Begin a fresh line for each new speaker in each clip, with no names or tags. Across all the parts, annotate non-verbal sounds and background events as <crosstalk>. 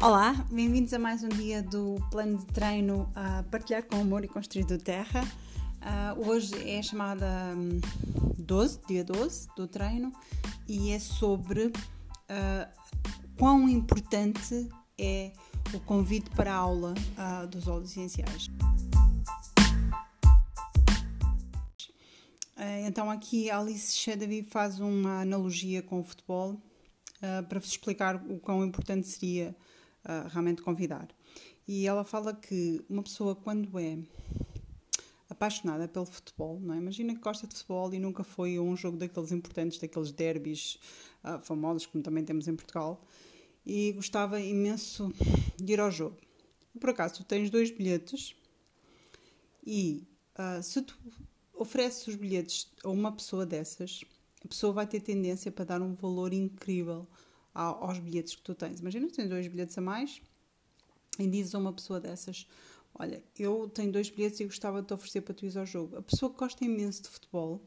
Olá, bem-vindos a mais um dia do plano de treino a partilhar com amor e construir do terra. Uh, hoje é a chamada 12, dia 12 do treino e é sobre uh, quão importante é o convite para a aula uh, dos óleos essenciais. então aqui Alice Shedavi faz uma analogia com o futebol para vos explicar o quão importante seria uh, realmente convidar. E ela fala que uma pessoa, quando é apaixonada pelo futebol, não é? imagina que gosta de futebol e nunca foi a um jogo daqueles importantes, daqueles derbys uh, famosos, como também temos em Portugal, e gostava imenso de ir ao jogo. Por acaso, tu tens dois bilhetes e uh, se tu ofereces os bilhetes a uma pessoa dessas, a pessoa vai ter tendência para dar um valor incrível aos bilhetes que tu tens. Imagina tens dois bilhetes a mais e dizes a uma pessoa dessas: Olha, eu tenho dois bilhetes e gostava de te oferecer para tu ir ao jogo. A pessoa que gosta imenso de futebol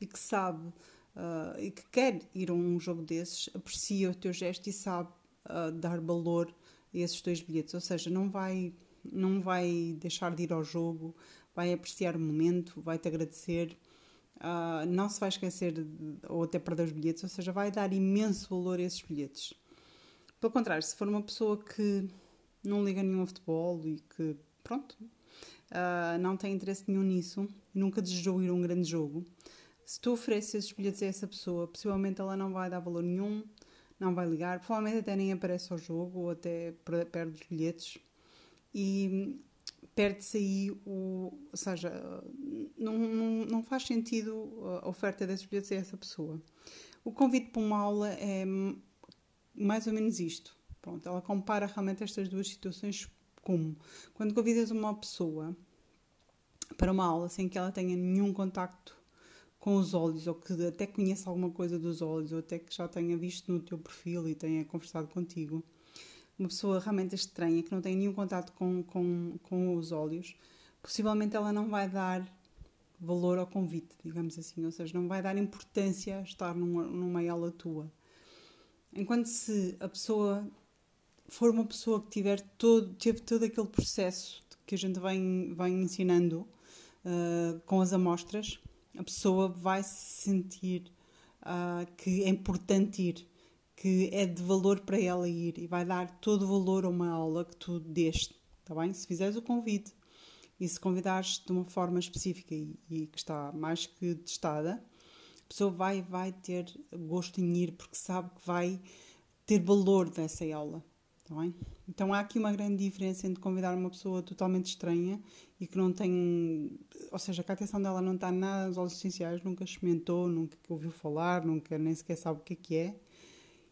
e que sabe uh, e que quer ir a um jogo desses aprecia o teu gesto e sabe uh, dar valor a esses dois bilhetes. Ou seja, não vai, não vai deixar de ir ao jogo, vai apreciar o momento, vai te agradecer Uh, não se vai esquecer de, ou até perder os bilhetes, ou seja, vai dar imenso valor a esses bilhetes. Pelo contrário, se for uma pessoa que não liga nenhum a futebol e que, pronto, uh, não tem interesse nenhum nisso, nunca desejou ir a um grande jogo, se tu ofereces esses bilhetes a essa pessoa, possivelmente ela não vai dar valor nenhum, não vai ligar, provavelmente até nem aparece ao jogo ou até perde os bilhetes. E perde-se aí o. Ou seja, não, não, não faz sentido a oferta desses bilhetes a essa pessoa. O convite para uma aula é mais ou menos isto. Pronto, ela compara realmente estas duas situações como quando convidas uma pessoa para uma aula sem que ela tenha nenhum contacto com os olhos, ou que até conheça alguma coisa dos olhos, ou até que já tenha visto no teu perfil e tenha conversado contigo, uma pessoa realmente estranha, que não tem nenhum contato com, com, com os olhos, possivelmente ela não vai dar valor ao convite, digamos assim, ou seja, não vai dar importância a estar numa, numa aula tua. Enquanto se a pessoa for uma pessoa que tiver todo, teve todo aquele processo que a gente vem, vem ensinando uh, com as amostras, a pessoa vai se sentir uh, que é importante ir que é de valor para ela ir e vai dar todo o valor a uma aula que tu deste, está bem? Se fizeres o convite e se convidares de uma forma específica e, e, que está mais que testada, a pessoa vai, vai ter gosto em ir porque sabe que vai ter valor dessa aula, está bem? Então há aqui uma grande diferença entre convidar uma pessoa totalmente estranha e que não tem, ou seja, que a atenção dela não está nada nos óleos essenciais, nunca experimentou, nunca ouviu falar, nunca nem sequer sabe o que é que é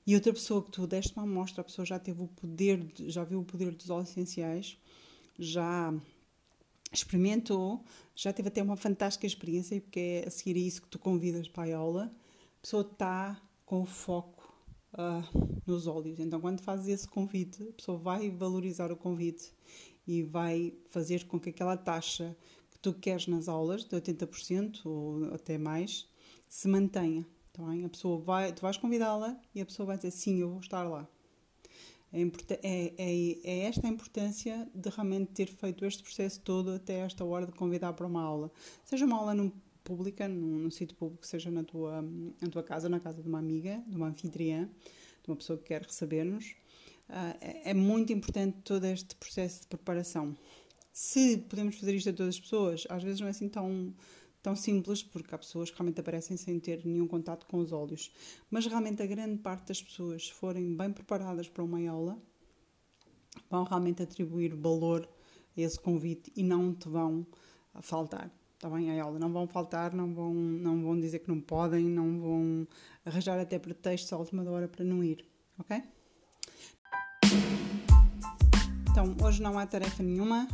e outra pessoa que tu deste uma amostra, a pessoa já teve o poder, de, já viu o poder dos óleos essenciais, já experimentou, já teve até uma fantástica experiência, porque é a seguir isso que tu convidas para a aula, a pessoa está com o foco uh, nos óleos. Então, quando fazes esse convite, a pessoa vai valorizar o convite e vai fazer com que aquela taxa que tu queres nas aulas, de 80% ou até mais, se mantenha. Tá bem? A pessoa vai, tu vais convidá-la e a pessoa vai dizer sim, eu vou estar lá. É, é, é, é, esta a importância de realmente ter feito este processo todo até esta hora de convidar para uma aula. Seja uma aula num, pública, num, num sítio público, seja na tua, na tua casa, na casa de uma amiga, de uma anfitriã, de uma pessoa que quer receber-nos. Uh, é, muito importante todo este processo de preparação. Se podemos fazer isto a todas as pessoas, às vezes não é assim tão tão simples, porque há pessoas que realmente aparecem sem ter nenhum contato com os olhos. Mas realmente a grande parte das pessoas, se forem bem preparadas para uma aula, vão realmente atribuir valor a esse convite e não te vão faltar. Está bem? A aula não vão faltar, não vão, não vão dizer que não podem, não vão arranjar até pretextos à última hora para não ir. Ok? Então, hoje não há tarefa nenhuma.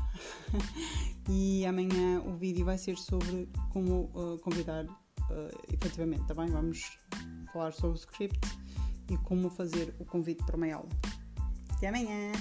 <laughs> e amanhã o vídeo vai ser sobre como uh, convidar uh, efetivamente, tá bem? Vamos falar sobre o script e como fazer o convite para uma aula. Até amanhã!